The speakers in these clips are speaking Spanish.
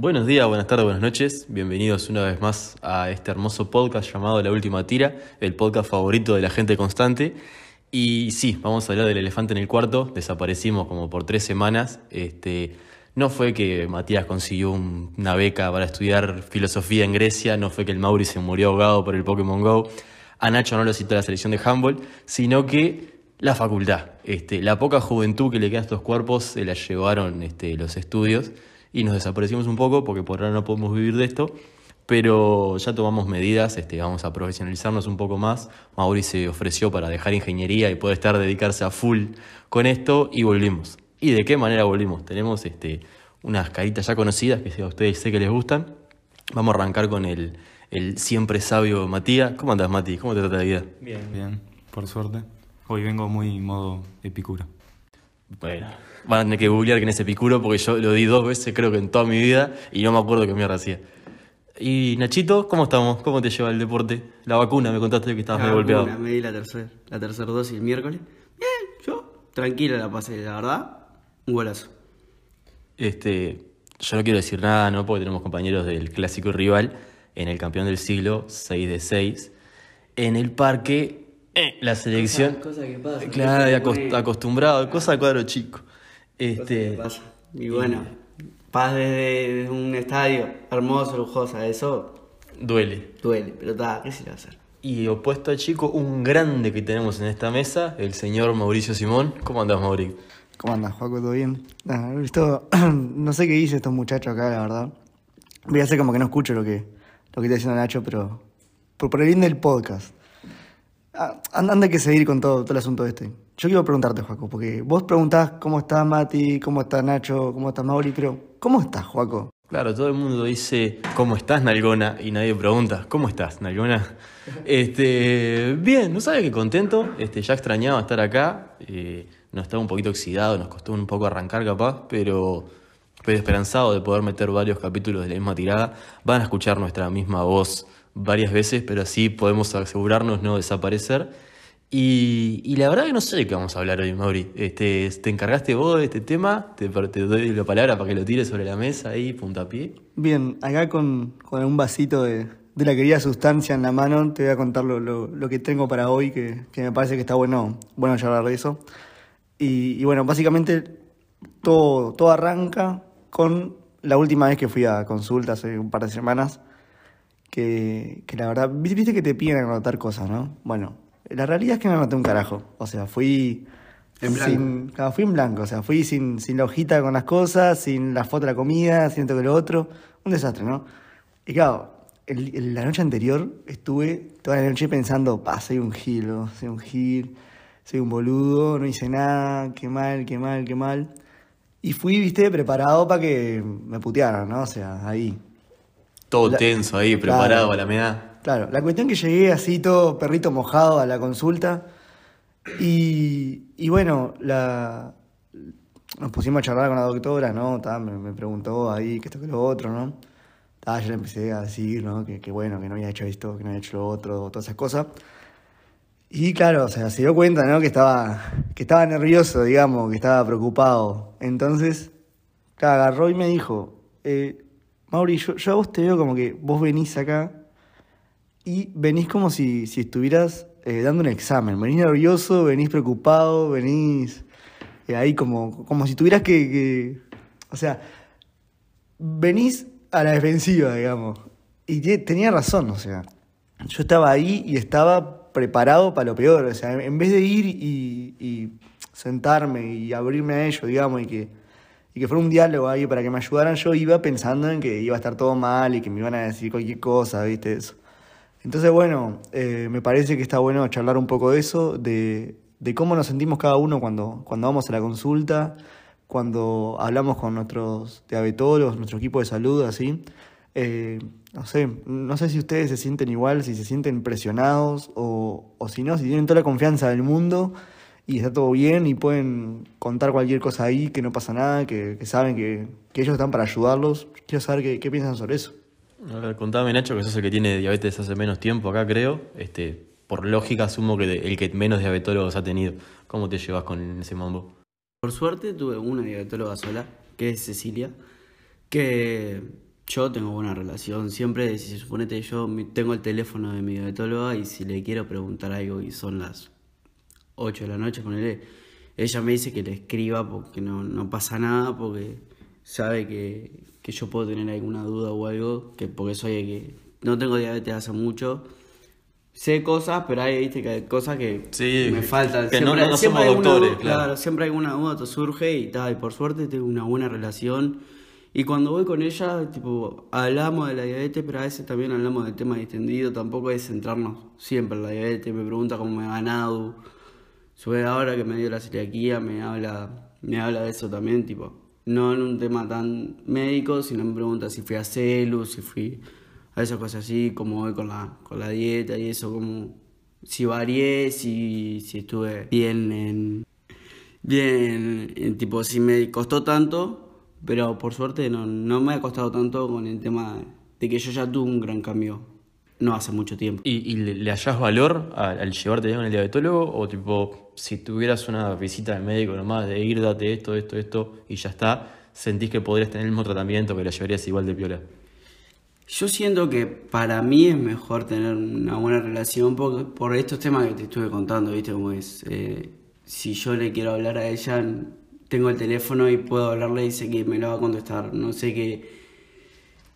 Buenos días, buenas tardes, buenas noches. Bienvenidos una vez más a este hermoso podcast llamado La Última Tira, el podcast favorito de la gente constante. Y sí, vamos a hablar del elefante en el cuarto. Desaparecimos como por tres semanas. Este, no fue que Matías consiguió una beca para estudiar filosofía en Grecia, no fue que el Mauri se murió ahogado por el Pokémon Go, a Nacho no lo citó la selección de handball, sino que la facultad. Este, la poca juventud que le queda a estos cuerpos se la llevaron este, los estudios y nos desaparecimos un poco porque por ahora no podemos vivir de esto, pero ya tomamos medidas, este, vamos a profesionalizarnos un poco más. Mauri se ofreció para dejar ingeniería y poder estar dedicarse a full con esto y volvimos. ¿Y de qué manera volvimos? Tenemos este, unas caritas ya conocidas que a ustedes sé que les gustan. Vamos a arrancar con el, el siempre sabio Matías. ¿Cómo andas, Mati? ¿Cómo te trata la vida? Bien. Bien, por suerte. Hoy vengo muy modo epicuro. Bueno, van a tener que googlear quién es Epicuro porque yo lo di dos veces creo que en toda mi vida y no me acuerdo qué mierda hacía. Y Nachito, ¿cómo estamos? ¿Cómo te lleva el deporte? La vacuna, me contaste que estabas medio golpeado. Me di la tercera la tercera dosis el miércoles. Bien, yo tranquilo la pasé, la verdad, un golazo. Este, yo no quiero decir nada, ¿no? Porque tenemos compañeros del clásico rival en el campeón del siglo, 6 de 6. En el parque eh, la selección. Cosa, que pasa. Claro, acostumbrado, cosa de cuadro chico. Este, pasa. Y bueno, paz desde un estadio hermoso, lujosa, eso. Duele. Duele, pero está, ¿qué se le va a hacer? Y opuesto a Chico, un grande que tenemos en esta mesa, el señor Mauricio Simón. ¿Cómo andás, Mauricio? ¿Cómo andás, Juaco? ¿Todo bien? no sé qué dice estos muchachos acá, la verdad. Voy a hacer como que no escucho lo que, lo que está diciendo Nacho, pero por, por el bien del podcast. Ah, anda que seguir con todo, todo el asunto este. Yo quiero preguntarte, Joaco, porque vos preguntás cómo está Mati, cómo está Nacho, cómo está Mauri, pero ¿cómo estás, Joaco? Claro, todo el mundo dice, ¿cómo estás, Nalgona? Y nadie pregunta, ¿cómo estás, Nalgona? Este, bien, ¿no sabes qué contento? Este, ya extrañaba estar acá, eh, nos estaba un poquito oxidado, nos costó un poco arrancar capaz, pero estoy esperanzado de poder meter varios capítulos de la misma tirada. Van a escuchar nuestra misma voz varias veces, pero así podemos asegurarnos no desaparecer. Y, y, la verdad que no sé de qué vamos a hablar hoy, Mauri. Este, ¿Te encargaste vos de este tema? Te, te, doy la palabra para que lo tires sobre la mesa ahí, puntapié. Bien, acá con, con un vasito de, de, la querida sustancia en la mano, te voy a contar lo, lo, lo que tengo para hoy, que, que, me parece que está bueno, bueno hablar de eso. Y, y, bueno, básicamente todo, todo arranca con la última vez que fui a consulta hace un par de semanas que, que la verdad, viste que te piden anotar cosas, ¿no? Bueno, la realidad es que no anoté un carajo. O sea, fui... En blanco. Sin, claro, fui en blanco, o sea, fui sin, sin la hojita con las cosas, sin la foto de la comida, sin esto que lo otro. Un desastre, ¿no? Y claro, el, la noche anterior estuve toda la noche pensando, pa, soy un gil, soy un gil, soy un boludo, no hice nada, qué mal, qué mal, qué mal. Y fui, viste, preparado para que me putearan, ¿no? O sea, ahí, todo tenso ahí, preparado a la meda. Claro, la cuestión que llegué así todo perrito mojado a la consulta y, y bueno, la, nos pusimos a charlar con la doctora, ¿no? me, preguntó ahí qué esto, que lo otro, ¿no? yo le empecé a decir, ¿no? Que, que, bueno, que no había hecho esto, que no había hecho lo otro, todas esas cosas. Y claro, o sea, se dio cuenta, ¿no? Que estaba, que estaba nervioso, digamos, que estaba preocupado. Entonces, claro, agarró y me dijo, eh, Mauri, yo, a vos te veo como que vos venís acá y venís como si, si estuvieras eh, dando un examen. Venís nervioso, venís preocupado, venís eh, ahí como, como si tuvieras que, O sea, venís a la defensiva, digamos. Y tenía razón, o sea. Yo estaba ahí y estaba preparado para lo peor. O sea, en vez de ir y, y sentarme y abrirme a ello, digamos, y que y que fuera un diálogo ahí para que me ayudaran, yo iba pensando en que iba a estar todo mal y que me iban a decir cualquier cosa, ¿viste? Eso. Entonces, bueno, eh, me parece que está bueno charlar un poco de eso, de, de, cómo nos sentimos cada uno cuando, cuando vamos a la consulta, cuando hablamos con nuestros diabetólogos, nuestro equipo de salud, así. Eh, no sé, no sé si ustedes se sienten igual, si se sienten presionados o, o si no, si tienen toda la confianza del mundo y está todo bien y pueden contar cualquier cosa ahí, que no pasa nada, que, saben que, ellos están para ayudarlos. Quiero saber qué, piensan sobre eso. A ver, contame Nacho, que sos el que tiene diabetes hace menos tiempo acá, creo. Este, por lógica asumo que el que menos diabetólogos ha tenido. ¿Cómo te llevas con ese mambo? Por suerte tuve una diabetóloga sola, que es Cecilia, que Yo tengo buena relación. Siempre, si se suponete, yo tengo el teléfono de mi diabetóloga y si le quiero preguntar algo y son las 8 de la noche, ponele, ella me dice que le escriba porque no, no pasa nada, porque sabe que, que yo puedo tener alguna duda o algo, que porque soy que no tengo diabetes hace mucho. Sé cosas, pero hay, viste, que hay cosas que Sí, me faltan. que no- no somos doctores, duda- claro. claro, siempre alguna duda te surge y tal, y por suerte tengo una buena relación. Y cuando voy con ella, tipo, hablamos de la diabetes, pero a veces también hablamos del tema distendido, tampoco es centrarnos siempre en la diabetes, me pregunta cómo me va Nadu. Sube ahora que me dio la celiaquía, me habla, me habla de eso también, tipo, no en un tema tan médico, sino me pregunta si fui a celu, si fui a esas cosas así, cómo voy con la, con la dieta y eso, como si varié, si, si estuve bien en, bien, en tipo, si me costó tanto, pero por suerte no, no me ha costado tanto con el tema de que yo ya tuve un gran cambio no hace mucho tiempo. ¿Y, y le, le hallás valor al, al llevarte con el diabetólogo? ¿O tipo, si tuvieras una visita al médico nomás de ir, date esto, esto, esto y ya está, sentís que podrías tener el mismo tratamiento que la llevarías igual de piola? Yo siento que para mí es mejor tener una buena relación porque, por estos temas que te estuve contando, ¿viste cómo es? Eh, si yo le quiero hablar a ella, tengo el teléfono y puedo hablarle y sé que me lo va a contestar. No sé que,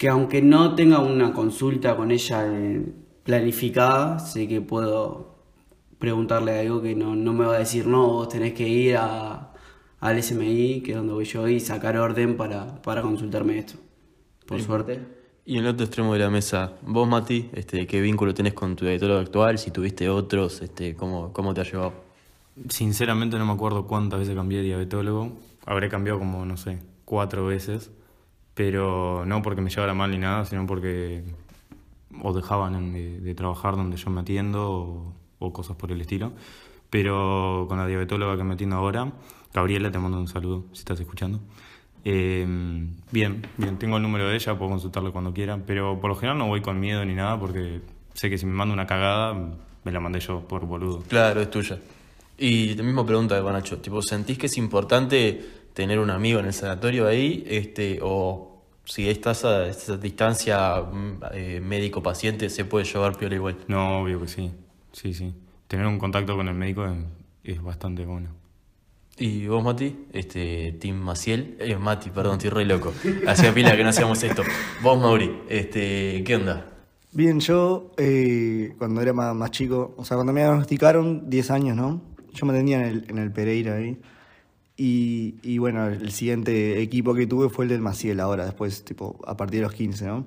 que aunque no tenga una consulta con ella eh, planificada, sé que puedo preguntarle algo que no, no me va a decir, no, vos tenés que ir a, al SMI, que es donde voy yo, y sacar orden para, para consultarme esto. Por suerte. Y en el otro extremo de la mesa, vos Mati, este, ¿qué vínculo tenés con tu diabetólogo actual? Si tuviste otros, este, ¿cómo, ¿cómo te ha llevado? Sinceramente no me acuerdo cuántas veces cambié de diabetólogo. Habré cambiado como, no sé, cuatro veces. Pero no porque me llevara mal ni nada, sino porque o dejaban de, de trabajar donde yo me atiendo o, o cosas por el estilo. Pero con la diabetóloga que me atiendo ahora, Gabriela, te mando un saludo si estás escuchando. Eh, bien, bien, tengo el número de ella, puedo consultarlo cuando quiera, pero por lo general no voy con miedo ni nada porque sé que si me manda una cagada, me la mandé yo por boludo. Claro, es tuya. Y la misma pregunta de Panacho, tipo, ¿sentís que es importante tener un amigo en el sanatorio ahí? Este, o si estás a esa distancia mm, eh, médico-paciente, se puede llevar piola igual. No, obvio que sí. Sí, sí. Tener un contacto con el médico es, es bastante bueno. ¿Y vos, Mati? Este, Tim Maciel. Eh, Mati, perdón, estoy re loco. Hacía pila que no hacíamos esto. Vos, Mauri, este, ¿qué onda? Bien, yo eh, cuando era más, más chico, o sea, cuando me diagnosticaron 10 años, ¿no? Yo me atendía en el, en el Pereira ahí. Y, y bueno, el siguiente equipo que tuve fue el del Maciel ahora, después, tipo, a partir de los 15, ¿no?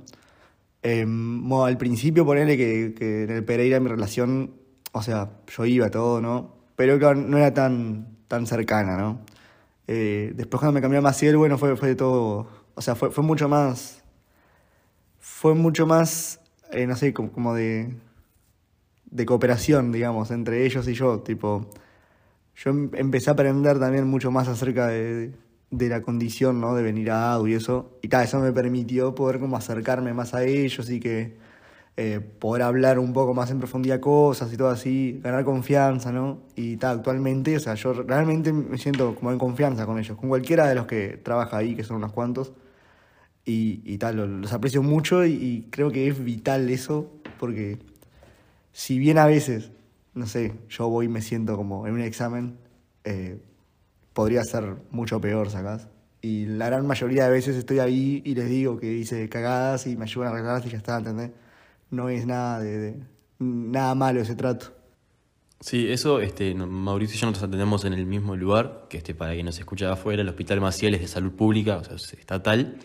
Em, al principio ponerle que, que en el Pereira mi relación, o sea, yo iba todo, ¿no? Pero claro, no era tan, tan cercana, ¿no? Eh, después cuando me cambié a Maciel, bueno, fue, fue todo, o sea, fue, fue mucho más, fue mucho más, eh, no sé, como, como de, de cooperación, digamos, entre ellos y yo, tipo, yo em- empecé a aprender también mucho más acerca de, de la condición, ¿no? De venir a ADU y eso. Y cada eso me permitió poder como acercarme más a ellos y que eh, poder hablar un poco más en profundidad cosas y todo así, ganar confianza, ¿no? Y tal, actualmente, o sea, yo realmente me siento como en confianza con ellos, con cualquiera de los que trabaja ahí, que son unos cuantos. Y, y tal, lo- los aprecio mucho y, y creo que es vital eso, porque si bien a veces, no sé, yo voy y me siento como en un examen, eh, podría ser mucho peor, ¿sacás? Y la gran mayoría de veces estoy ahí y les digo que hice cagadas y me ayudan a arreglarlas y ya está, ¿entendés? No es nada de, nada malo ese trato. Sí, eso, este, Mauricio y yo nos atendemos en el mismo lugar, que este, para quien nos escucha de afuera, el Hospital Maciel es de salud pública, o sea, es estatal.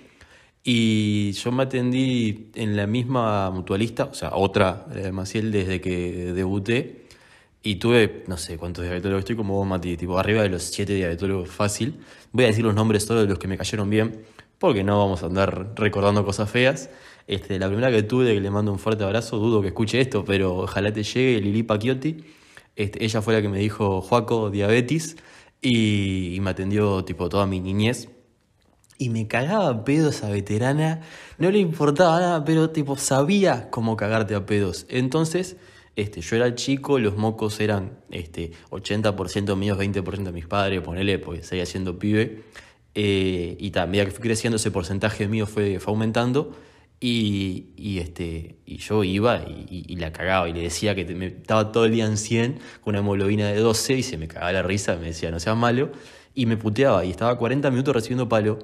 Y yo me atendí en la misma mutualista, o sea, otra de Maciel desde que debuté. Y tuve, no sé cuántos diabetólogos, estoy como vos, Mati, tipo arriba de los siete diabetólogos fácil. Voy a decir los nombres solo de los que me cayeron bien, porque no vamos a andar recordando cosas feas. Este, la primera que tuve, que le mando un fuerte abrazo, dudo que escuche esto, pero ojalá te llegue, Lili Pacchiotti. Este, ella fue la que me dijo, Joaco, diabetes, y, me atendió tipo toda mi niñez. Y me cagaba a pedos esa veterana, no le importaba nada, pero tipo sabía cómo cagarte a pedos. Entonces, este, yo era chico, los mocos eran este, 80% míos, 20% de mis padres, ponele, porque seguía siendo pibe. Eh, y también que fui creciendo, ese porcentaje mío fue, fue aumentando. Y, y, este, y yo iba y, y- la cagaba y le decía que me, estaba todo el día en 100 con una hemoglobina de 12 y se me cagaba la risa, me decía no seas malo y me puteaba y estaba 40 minutos recibiendo palo,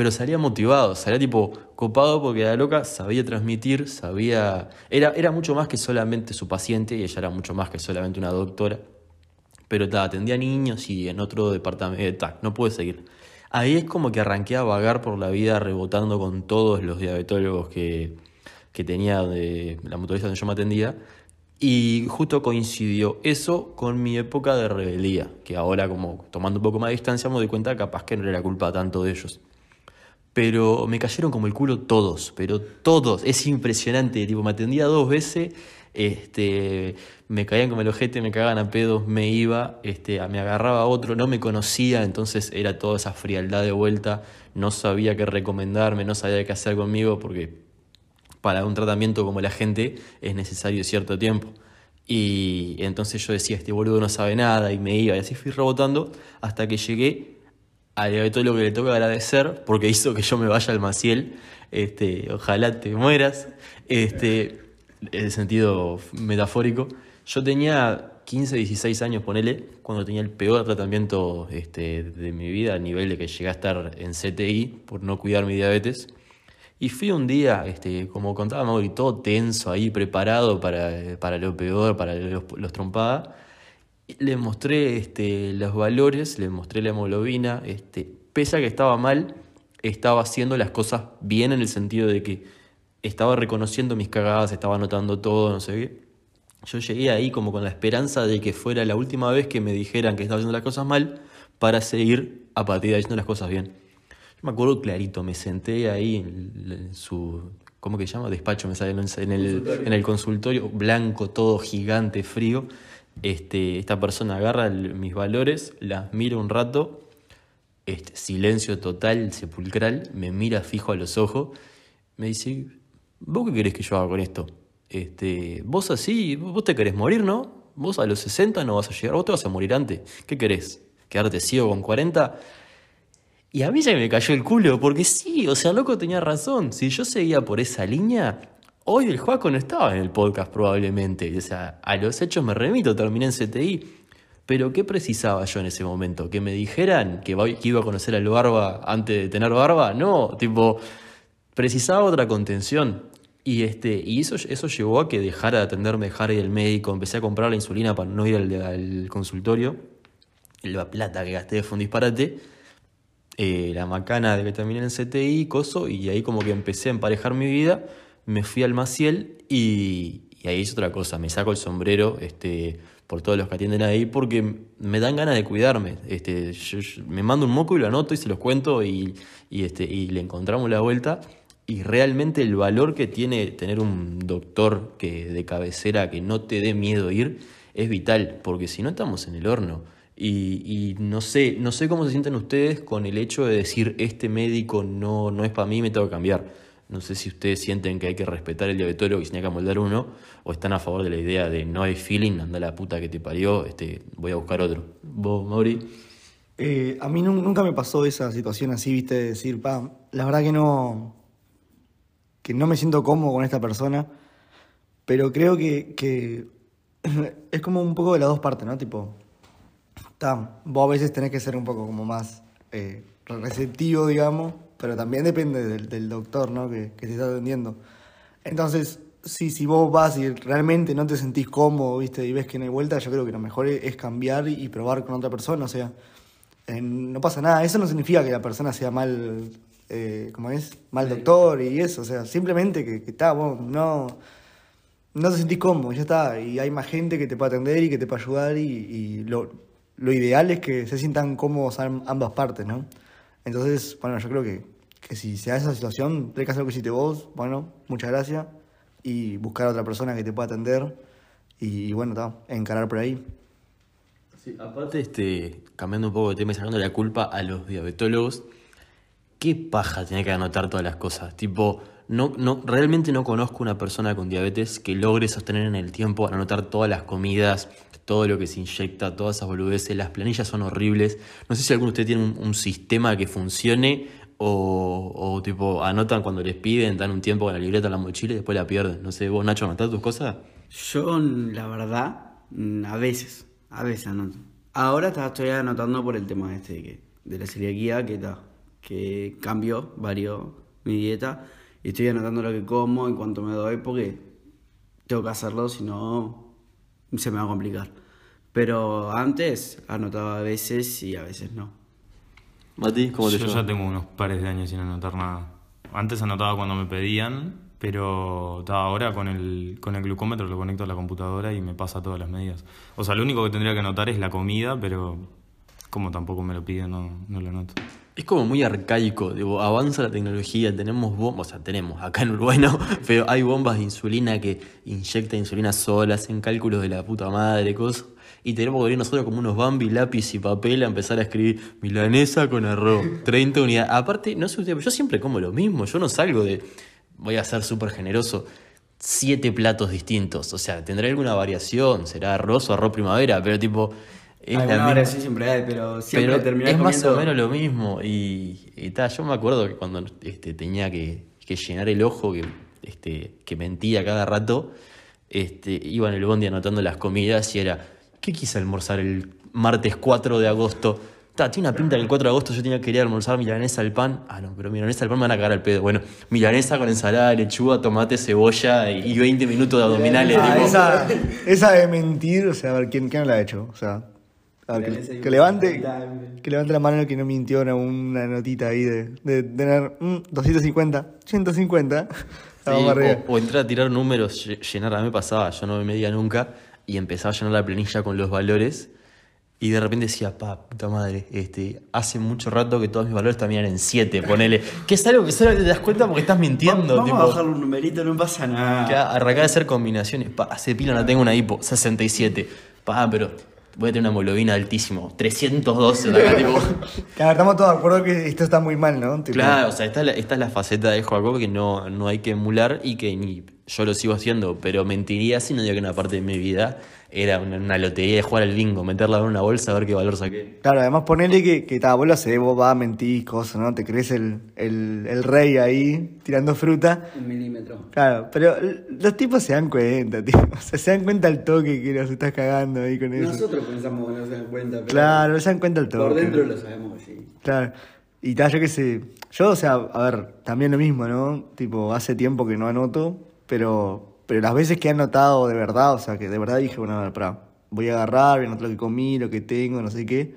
pero salía motivado, salía tipo copado porque la loca sabía transmitir, sabía... Era, era mucho más que solamente su paciente y ella era mucho más que solamente una doctora pero ta, atendía niños y en otro departamento, eh, ta, no pude seguir. Ahí es como que arranqué a vagar por la vida rebotando con todos los diabetólogos que, que tenía de la mutualista donde yo me atendía. Y justo coincidió eso con mi época de rebeldía, que ahora como tomando un poco más de distancia me doy cuenta capaz que no era culpa tanto de ellos. Pero me cayeron como el culo todos, pero todos. Es impresionante. Tipo, me atendía dos veces, este, me caían como el ojete, me cagaban a pedos, me iba, este, me agarraba otro, no me conocía, entonces era toda esa frialdad de vuelta. No sabía qué recomendarme, no sabía qué hacer conmigo, porque para un tratamiento como la gente es necesario cierto tiempo. Y entonces yo decía, este boludo no sabe nada, y me iba, y así fui rebotando hasta que llegué al diabetólogo que le toca agradecer porque hizo que yo me vaya al Maciel. Este, ojalá te mueras. Este, en el sentido metafórico. Yo tenía 15, 16 años, ponele, cuando tenía el peor tratamiento este, de mi vida, a nivel de que llegué a estar en CTI por no cuidar mi diabetes. Y fui un día, este, como contaba Mauri, todo tenso ahí, preparado para, para lo peor, para los, los trompadas. Le mostré este, los valores, le mostré la hemoglobina, este, pese a que estaba mal, estaba haciendo las cosas bien en el sentido de que estaba reconociendo mis cagadas, estaba anotando todo, no sé qué. Yo llegué ahí como con la esperanza de que fuera la última vez que me dijeran que estaba haciendo las cosas mal para seguir a partir de ahí haciendo las cosas bien. Yo me acuerdo clarito, me senté ahí en, su, ¿cómo que se llama? Despacho, me sale, en el, en el consultorio, blanco, todo gigante, frío. Este, esta persona agarra mis valores, las mira un rato, este, silencio total, sepulcral, me mira fijo a los ojos, me dice, ¿vos qué querés que yo haga con esto? Este, vos así, vos te querés morir, ¿no? Vos a los 60 no vas a llegar, vos te vas a morir antes. ¿Qué querés? ¿Quedarte ciego con 40? Y a mí se me cayó el culo, porque sí, o sea, loco tenía razón. Si yo seguía por esa línea, hoy el Juaco no estaba en el podcast probablemente. O sea, a los hechos me remito, terminé en CTI. Pero ¿qué precisaba yo en ese momento? ¿Que me dijeran que, iba a conocer al barba antes de tener barba? No, tipo, precisaba otra contención. Y, este, y eso, eso llevó a que dejara de atenderme, ir al médico, empecé a comprar la insulina para no ir al, al consultorio. La plata que gasté fue un disparate eh, la macana de que terminé en CTI, coso, y ahí como que empecé a emparejar mi vida, me fui al Maciel y, ahí hice otra cosa, me saco el sombrero este, por todos los que atienden ahí porque me dan ganas de cuidarme. Este, yo- yo- me mando un moco y lo anoto y se los cuento y, y, este, y le encontramos la vuelta. Y realmente el valor que tiene tener un doctor que, de cabecera que no te dé miedo ir es vital, porque si no estamos en el horno. Y, y no sé, no sé cómo se sienten ustedes con el hecho de decir este médico no, no es para mí, me tengo que cambiar. No sé si ustedes sienten que hay que respetar el diabetólogo y se tiene que moldar uno, o están a favor de la idea de no hay feeling, anda la puta que te parió, este, voy a buscar otro. ¿Vos, Mauri? Eh, a mí nun- nunca me pasó esa situación así, viste, de decir, pa, la verdad que no, que no me siento cómodo con esta persona, pero creo que, que es como un poco de las dos partes, ¿no? Tipo, ta, vos a veces tenés que ser un poco como más eh, receptivo, digamos, pero también depende del, del doctor, ¿no? Que, que te está atendiendo. Entonces, si, si vos vas y realmente no te sentís cómodo, viste, y ves que no hay vuelta, yo creo que lo mejor es, cambiar y, probar con otra persona, o sea, eh, no pasa nada. Eso no significa que la persona sea mal, eh, ¿cómo es? Mal doctor y eso, o sea, simplemente que está, vos no, no te sentís cómodo, ya está. Y hay más gente que te puede atender y que te puede ayudar y, y lo, lo ideal es que se sientan cómodos am- ambas partes, ¿no? Entonces, bueno, yo creo que, que si se da esa situación, tenés que hacer lo que hiciste vos, bueno, muchas gracias, y buscar a otra persona que te pueda atender y, bueno, está, encarar por ahí. Sí, aparte, este, cambiando un poco de tema y sacando la culpa a los diabetólogos, qué paja tener que anotar todas las cosas. Tipo, no, no, realmente no conozco una persona con diabetes que logre sostener en el tiempo anotar todas las comidas, todo lo que se inyecta, todas esas boludeces. Las planillas son horribles. No sé si alguno de ustedes tiene un, sistema que funcione O, tipo, anotan cuando les piden, dan un tiempo con la libreta en la mochila y después la pierden. No sé, vos Nacho, ¿anotás tus cosas? Yo, la verdad, mm, a veces, a veces anoto. Ahora estoy anotando por el tema este de, que, de la celiaquía, que, ta, que cambió, varió mi dieta. Y estoy anotando lo que como y cuánto me doy porque tengo que hacerlo, si no se me va a complicar. Pero antes anotaba a veces y a veces no. Mati, ¿cómo te Yo ya tengo unos pares de años sin anotar nada. Antes anotaba cuando me pedían, pero ahora con el, con el glucómetro lo conecto a la computadora y me pasa todas las medidas. O sea, lo único que tendría que anotar es la comida, pero como tampoco me lo piden, no, no lo anoto. Es como muy arcaico, digo, avanza la tecnología, tenemos bombas, o sea, tenemos acá en Uruguay no, pero hay bombas de insulina que inyectan insulina sola, hacen cálculos de la puta madre, cosas. Y tenemos que venir nosotros como unos Bambi, lápiz y papel a empezar a escribir milanesa con arroz, 30 unidades. Aparte, no sé usted, pero yo siempre como lo mismo, yo no salgo de, voy a ser súper generoso, siete platos distintos. O sea, tendré alguna variación, será arroz o arroz primavera, pero tipo... Es Alguna misma- hora sí siempre hay, pero siempre pero terminás es más o menos lo mismo. Y, y ta, yo me acuerdo que cuando este, tenía que, que llenar el ojo, que, este, que mentía cada rato, este, iba en el bondi anotando las comidas y era, ¿qué quise almorzar el martes 4 de agosto? Ta, tiene una pinta que el 4 de agosto yo tenía que ir a almorzar milanesa al pan. Ah, no, pero milanesa al pan me van a cagar al pedo. Bueno, milanesa con ensalada, lechuga, tomate, cebolla y, y 20 minutos de abdominales. Ah, esa, esa de mentir, o sea, a ver, ¿quién, quién la ha hecho? O sea, a ver, Milanesa y que, que levante, que levante la mano el que no mintió en una notita ahí de, de tener mm, 250, 150. Sí, o, o entrar a tirar números, lle- llenar, a mí me pasaba, yo no me medía nunca, y empezaba a llenar la planilla con los valores, y de repente decía, pa, puta madre, este, hace mucho rato que todos mis valores también eran en 7, ponele. Que es algo que solo te das cuenta porque estás mintiendo, Vamos tipo. a bajarle un numerito, no pasa nada. Que arrancar a hacer combinaciones, pa, hace pila no tengo una hipo, 67, pa, pero voy a tener una hemoglobina altísimo, 312, acá, tipo. Claro, estamos todos de acuerdo que esto está muy mal, ¿no? Tipo, Claro, o sea, esta es la, esta es la faceta de Joaco que no, no hay que emular y que ni yo lo sigo haciendo, pero mentiría si no digo que una parte de mi vida era una, una lotería de jugar al bingo, meterla en una bolsa a ver qué valor saqué. Claro, además ponele que, que ta, vos lo hacés, vos vas a mentir cosas, ¿no? Te crees el, el, el rey ahí tirando fruta. Un milímetro. Claro, pero los tipos se dan cuenta, tío. O sea, se dan cuenta al toque que nos estás cagando ahí con eso. Nosotros pensamos que no se dan cuenta, pero Claro, se dan cuenta al toque. por dentro lo sabemos que sí. Claro. Y tal, yo qué sé. Yo, o sea, a ver, también lo mismo, ¿no? Tipo, hace tiempo que no anoto, pero, pero las veces que he anotado de verdad, o sea, que de verdad dije, bueno, a ver, pará, voy a agarrar, voy a anotar lo que comí, lo que tengo, no sé qué.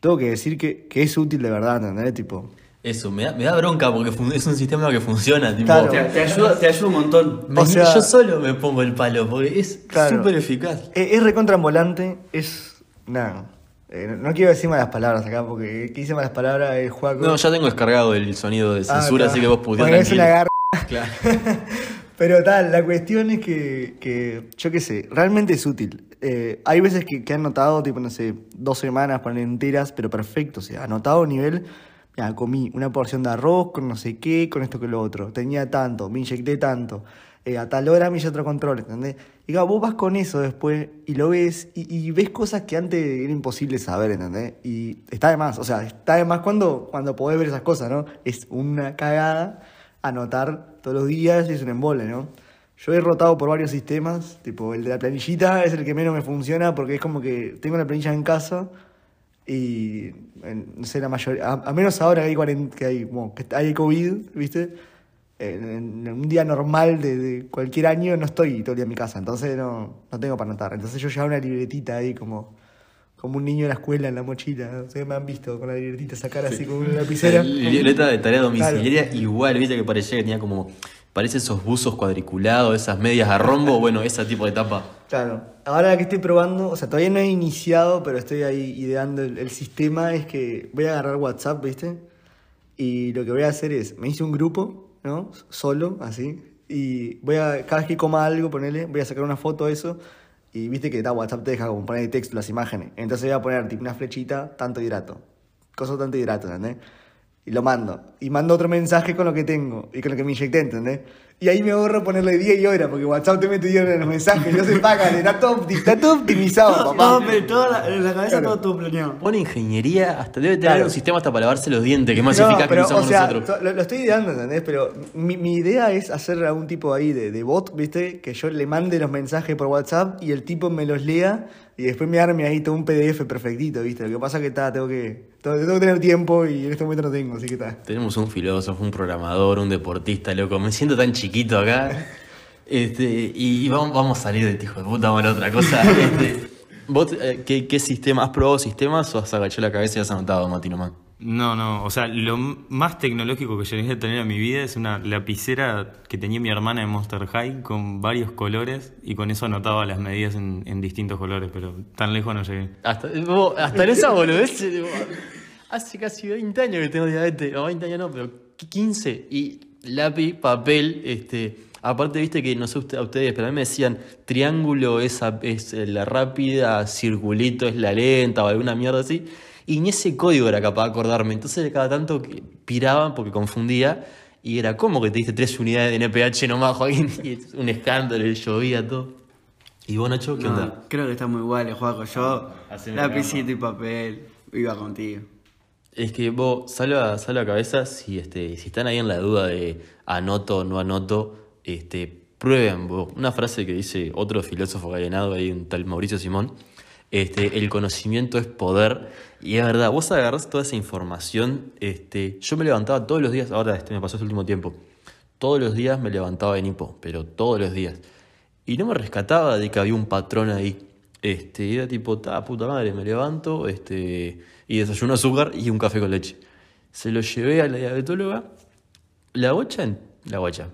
Tengo que decir que, que es útil de verdad, ¿entendés? Tipo, Eso, me da, me da bronca porque es un sistema que funciona, tipo. Claro. Te, te ayuda, te ayuda un montón. me- O sea- yo solo me pongo el palo porque es Claro. súper eficaz. es, es recontraambulante, es. Nada. eh, no, quiero decir malas palabras acá, porque el que dice malas palabras es Juaco. No, ya tengo descargado el sonido de Ah, censura, así que vos puteás Bueno, es una garra. Claro. Pero tal, la cuestión es que, que yo qué sé, realmente es útil. Eh, hay veces que, que han notado, tipo, no sé, dos semanas para enteras, pero perfecto. O sea, anotado nivel, mira, comí una porción de arroz con no sé qué, con esto que lo otro. Tenía tanto, me inyecté tanto. eh, a tal hora me hice otro control, ¿entendés? Y claro, vos vas con eso después y lo ves y, y ves cosas que antes era imposible saber, ¿entendés? Y está de más, o sea, está de más cuando, cuando podés ver esas cosas, ¿no? Es una cagada anotar todos los días y es un embole, ¿no? Yo he rotado por varios sistemas, tipo el de la planillita es el que menos me funciona porque es como que tengo la planilla en casa y no sé, la mayoría, a, a menos ahora que hay, que hay, bueno, que hay COVID, ¿viste? En, un día normal de, cualquier año no estoy todo el día en mi casa, entonces no, no tengo para anotar. Entonces yo llevaba una libretita ahí como, como un niño de la escuela en la mochila. Ustedes me han visto con la libretita sacar así con una lapicera. Libreta de tarea domiciliaria igual, viste que parecía que tenía como. Parece esos buzos cuadriculados, esas medias a rombo, bueno, ese tipo de tapa. Claro. Ahora que estoy probando, o sea, todavía no he iniciado, pero estoy ahí ideando el, el sistema, es que voy a agarrar WhatsApp, ¿viste? Y lo que voy a hacer es, me hice un grupo, ¿no? Solo, así. Y voy a, cada vez que coma algo, ponele, voy a sacar una foto de eso. Y viste que da WhatsApp te deja como poner el texto, las imágenes. Entonces voy a poner tipo una flechita, tanto hidrato. Cosa tanto hidrato, ¿entendés? Y lo mando. Y mando otro mensaje con lo que tengo y con lo que me inyecté, ¿entendés? Y ahí me ahorro ponerle día y hora, porque WhatsApp te mete en los mensajes, no se pagan, está todo, está todo optimizado, Todo, papá. todo, pero toda la, en la cabeza Claro. todo, todo planeado. Pone ingeniería, hasta debe tener Claro. un sistema hasta para lavarse los dientes, que es más No, eficaz que pero, lo usamos o sea, nosotros. Lo, lo estoy ideando, ¿entendés? Pero mi, mi idea es hacer algún tipo ahí de, de bot, ¿viste? Que yo le mande los mensajes por WhatsApp y el tipo me los lea y después me arme ahí todo un PDF perfectito, ¿viste? Lo que pasa es que está, tengo que, tengo, que tener tiempo y en este momento no tengo, así que está. Tenemos un filósofo, un programador, un deportista, loco. Me siento tan chiquito acá. Este, y vamos, vamos a salir de este hijo de puta, vamos a otra cosa. Este, ¿Vos eh, qué, qué sistema? ¿Has probado sistemas o has agachado la cabeza y has anotado, Mati, nomás? No, no, o sea, lo más tecnológico que llegué a tener en mi vida es una lapicera que tenía mi hermana de Monster High con varios colores y con eso anotaba las medidas en, en distintos colores, pero tan lejos no llegué. Hasta, vos, hasta en esa boludez. eh, Hace casi 20 años que tengo diabetes. No, 20 años no, pero 15. Y lápiz, papel, este. Aparte, viste que no sé a ustedes, pero a mí me decían triángulo es, es la rápida, circulito es la lenta o alguna mierda así. Y ni ese código era capaz de acordarme. Entonces, cada tanto piraban porque confundía. Y era como que te diste tres unidades de NPH nomás, Joaquín. Y es un escándalo, y llovía todo. ¿Y vos, Nacho, qué No, onda? creo que estamos iguales, Juaco. Yo, lapicito y papel, iba contigo. Es que vos, salva, salva cabeza, si, este, si están ahí en la duda de anoto o no anoto, este, prueben vos. Una frase que dice otro filósofo gallenado, ahí un tal Mauricio Simón, este, el conocimiento es poder. Y es verdad, vos agarrás toda esa información, este, yo me levantaba todos los días, ahora este me pasó este último tiempo, todos los días me levantaba en hipo, pero todos los días. Y no me rescataba de que había un patrón ahí. Este, era tipo, ta puta madre, me levanto, este, y desayuno azúcar y un café con leche. Se lo llevé a la diabetóloga. La bocha, en- la bocha,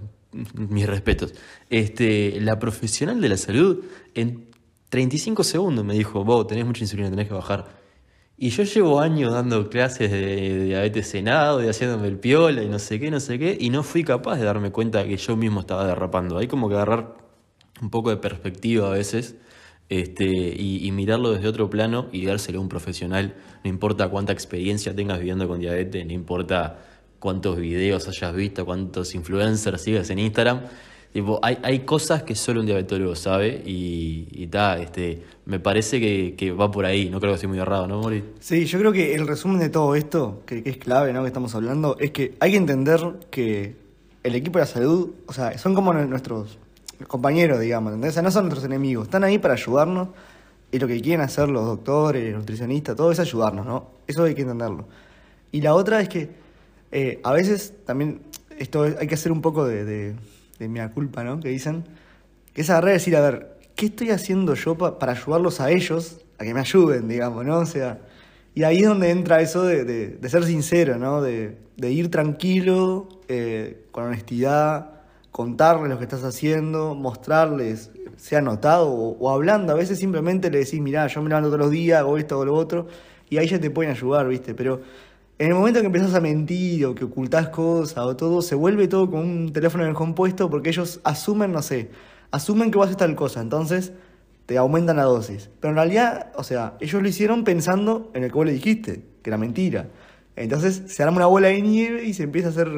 mis respetos. Este, la profesional de la salud, 35 segundos me dijo, vos tenés mucha insulina, tenés que bajar. Y yo llevo años dando clases de, de diabetes senado, de haciéndome el piola y no sé qué, no sé qué, y no fui capaz de darme cuenta que yo mismo estaba derrapando. Hay como que agarrar un poco de perspectiva a veces este, y, y mirarlo desde otro plano y dárselo a un profesional. No importa cuánta experiencia tengas viviendo con diabetes, no importa cuántos videos hayas visto, cuántos influencers sigas en Instagram. Tipo, hay, hay cosas que solo un diabetólogo sabe y, y ta, este, me parece que, que va por ahí. No creo que esté muy errado, ¿no, Mori? Sí, yo creo que el resumen de todo esto, que, que es clave, ¿no? Que estamos hablando, es que hay que entender que el equipo de la salud, o sea, son como nu- nuestros compañeros, digamos, ¿entendés? O sea, no son nuestros enemigos, están ahí para ayudarnos y lo que quieren hacer los doctores, los nutricionistas, todo es ayudarnos, ¿no? Eso hay que entenderlo. Y la otra es que eh, a veces también esto es- hay que hacer un poco de, de mea culpa, ¿no? Que dicen, que es agarrar decir, a ver, ¿qué estoy haciendo yo pa- para ayudarlos a ellos a que me ayuden, digamos, ¿no? O sea, y ahí es donde entra eso de, de- de ser sincero, ¿no? De, de ir tranquilo, eh, con honestidad, contarles lo que estás haciendo, mostrarles, sea anotado o, hablando. A veces simplemente le decís, mirá, yo me levanto todos los días, hago esto o lo otro, y ahí ya te pueden ayudar, ¿viste? Pero en el momento que empezás a mentir o que ocultás cosas o todo, se vuelve todo con un teléfono en el compuesto porque ellos asumen, no sé, asumen que vas a hacer tal cosa, entonces te aumentan la dosis. Pero en realidad, o sea, ellos lo hicieron pensando en el que vos le dijiste, que era mentira. Entonces se arma una bola de nieve y se empieza a hacer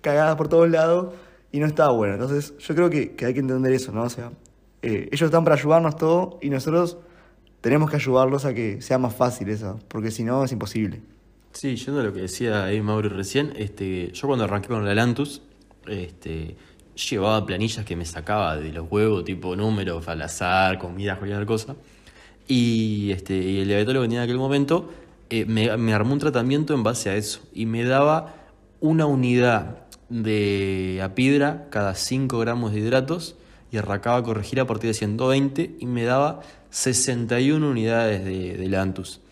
cagadas por todos lados y no está bueno. Entonces yo creo que, que hay que entender eso, ¿no? O sea, eh, ellos están para ayudarnos todo y nosotros tenemos que ayudarlos a que sea más fácil eso, porque si no es imposible. Sí, yendo a lo que decía ahí Mauro recién, este, yo cuando arranqué con la Lantus, este, llevaba planillas que me sacaba de los huevos, tipo números al azar, comida, cualquier cosa. Y, este, y el diabetólogo que tenía en aquel momento eh, me, armó un tratamiento en base a eso y me daba una unidad de apidra cada 5 gramos de hidratos y arrancaba a corregir a partir de 120 y me daba 61 unidades de, de Lantus.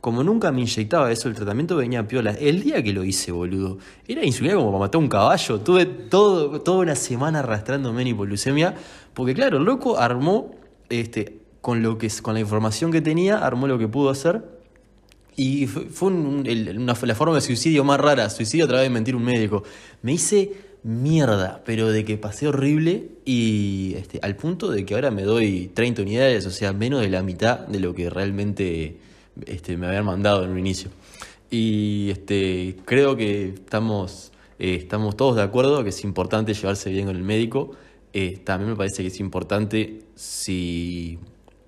Como nunca me inyectaba eso, el tratamiento venía a piola. El día que lo hice, boludo, era insulina como para matar un caballo. Tuve todo, toda una semana arrastrándome en hipoglucemia. Porque claro, el loco armó, este, con, lo que, con la información que tenía, armó lo que pudo hacer. Y fue, fue una- la forma de suicidio más rara. Suicidio a través de mentir un médico. Me hice mierda, pero de que pasé horrible y este, al punto de que ahora me doy 30 unidades, o sea, menos de la mitad de lo que realmente este, me habían mandado en un inicio. Y este, creo que estamos eh, estamos todos de acuerdo que es importante llevarse bien con el médico. Eh, también me parece que es importante si,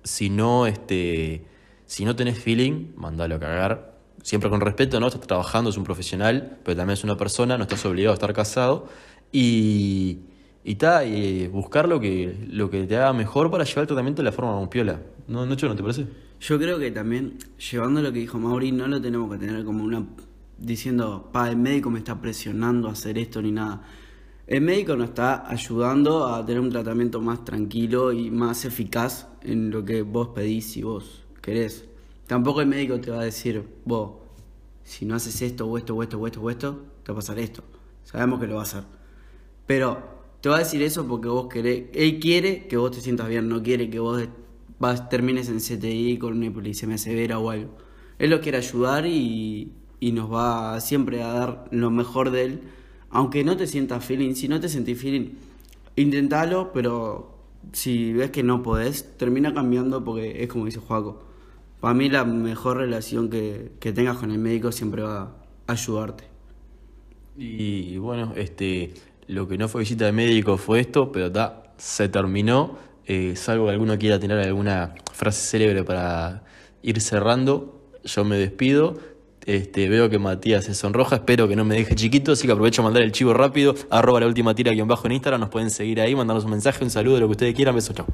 si no este, si no tenés feeling, mandalo a cagar. Siempre con respeto, ¿no? Estás trabajando, es un profesional, pero también es una persona, no estás obligado a estar casado. Y, y, ta, y buscar lo que, lo que te haga mejor para llevar el tratamiento de la forma más piola. ¿No, Nacho, no te parece? Yo creo que también, llevando lo que dijo Mauri, no lo tenemos que tener como una. diciendo, pa, el médico me está presionando a hacer esto ni nada. El médico nos está ayudando a tener un tratamiento más tranquilo y más eficaz en lo que vos pedís si vos querés. Tampoco el médico te va a decir, vos, si no haces esto o esto o esto o esto o esto, te va a pasar esto. Sabemos que lo va a hacer. Pero te va a decir eso porque vos querés, él quiere que vos te sientas bien, no quiere que vos vas, termines en CTI con una hipoglicemia severa o algo. Él lo quiere ayudar y, y nos va siempre a dar lo mejor de él, aunque no te sientas feeling, si no te sentís feeling, intentalo, pero si ves que no podés, termina cambiando porque es como dice Juaco. Para mí la mejor relación que, que tengas con el médico siempre va a ayudarte. Y bueno, este, lo que no fue visita de médico fue esto, pero ta, se terminó. Eh, salvo que alguno quiera tener alguna frase célebre para ir cerrando, yo me despido. Este, veo que Matías se sonroja, espero que no me deje chiquito, así que aprovecho a mandar el chivo rápido, arroba la última tira guion bajo en Instagram, nos pueden seguir ahí, mandarnos un mensaje, un saludo, lo que ustedes quieran, beso, chao.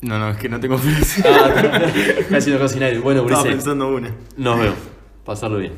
No, no, es que no tengo frase. Ah, casi no casi nadie. Bueno, Estaba pensando una. nos vemos. Pasarlo bien.